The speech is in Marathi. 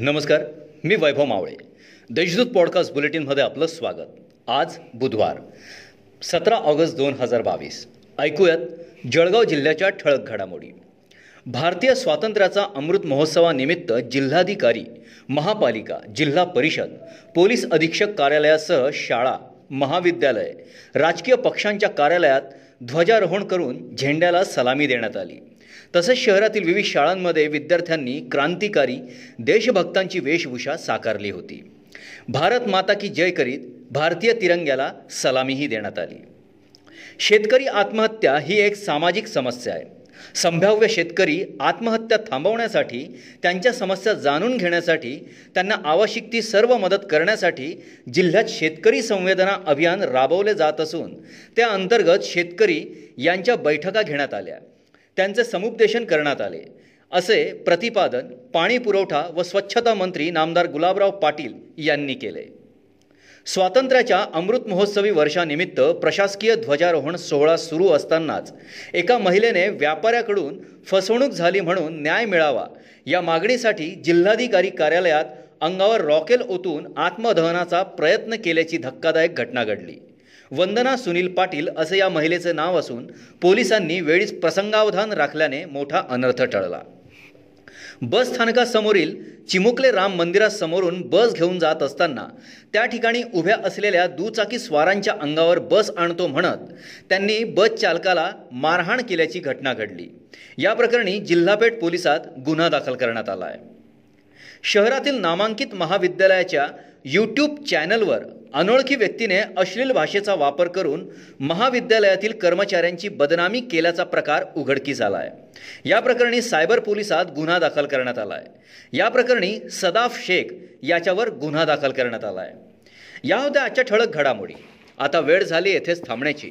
नमस्कार मी वैभव मावळे. देशदूत पॉडकास्ट बुलेटिनमध्ये आपलं स्वागत. आज बुधवार सतरा ऑगस्ट दोन हजार बावीस. ऐकूयात जळगाव जिल्ह्याच्या ठळक घडामोडी. भारतीय स्वातंत्र्याचा अमृत महोत्सवानिमित्त जिल्हाधिकारी महापालिका जिल्हा परिषद पोलीस अधीक्षक कार्यालयासह शाळा महाविद्यालय. राजकीय पक्षांच्या कार्यालयात ध्वजारोहण करून झेंड्याला सलामी देण्यात आली. तसेच शहरातील विविध शाळांमध्ये विद्यार्थ्यांनी क्रांतिकारी देशभक्तांची वेशभूषा साकारली होती. भारत माता की जय करीत भारतीय तिरंग्याला सलामीही देण्यात आली. शेतकरी आत्महत्या ही एक सामाजिक समस्या आहे. संभाव्य शेतकरी आत्महत्या थांबवण्यासाठी त्यांच्या समस्या जाणून घेण्यासाठी त्यांना आवश्यक ती सर्व मदत करण्यासाठी जिल्ह्यात शेतकरी संवेदना अभियान राबवले जात असून त्या अंतर्गत शेतकरी यांच्या बैठका घेण्यात आल्या. त्यांचे समुपदेशन करण्यात आले. असे प्रतिपादन पाणी पुरवठा व स्वच्छता मंत्री नामदार गुलाबराव पाटील यांनी केले. स्वातंत्र्याच्या अमृत महोत्सवी वर्षानिमित्त प्रशासकीय ध्वजारोहण सोहळा सुरू असतानाच एका महिलेने व्यापाऱ्याकडून फसवणूक झाली म्हणून न्याय मिळावा या मागणीसाठी जिल्हाधिकारी कार्यालयात अंगावर रॉकेल ओतून आत्मदहनाचा प्रयत्न केल्याची धक्कादायक घटना घडली. वंदना सुनील पाटील असे या महिलेचे नाव असून पोलिसांनी वेळीच प्रसंगावधान राखल्याने मोठा अनर्थ टळला. बस स्थानकासमोरील चिमुकले राम मंदिरासमोरून बस घेऊन जात असताना त्या ठिकाणी उभ्या असलेल्या दुचाकी स्वारांच्या अंगावर बस आणतो म्हणत त्यांनी बस चालकाला मारहाण केल्याची घटना घडली. या प्रकरणी जिल्हापेठ पोलिसात गुन्हा दाखल करण्यात आला आहे. शहरातील नामांकित महाविद्यालयाच्या यूट्यूब चॅनलवर अनोळखी व्यक्तीने अश्लील भाषेचा वापर करून महाविद्यालयातील कर्मचाऱ्यांची बदनामी केल्याचा प्रकार उघडकीस आला आहे या प्रकरणी सायबर पोलिसात गुन्हा दाखल करण्यात आला आहे या प्रकरणी सदाफ शेख याच्यावर गुन्हा दाखल करण्यात आला आहे या होत्या आजच्या ठळक घडामोडी. आता वेळ झाली येथेच थांबण्याची.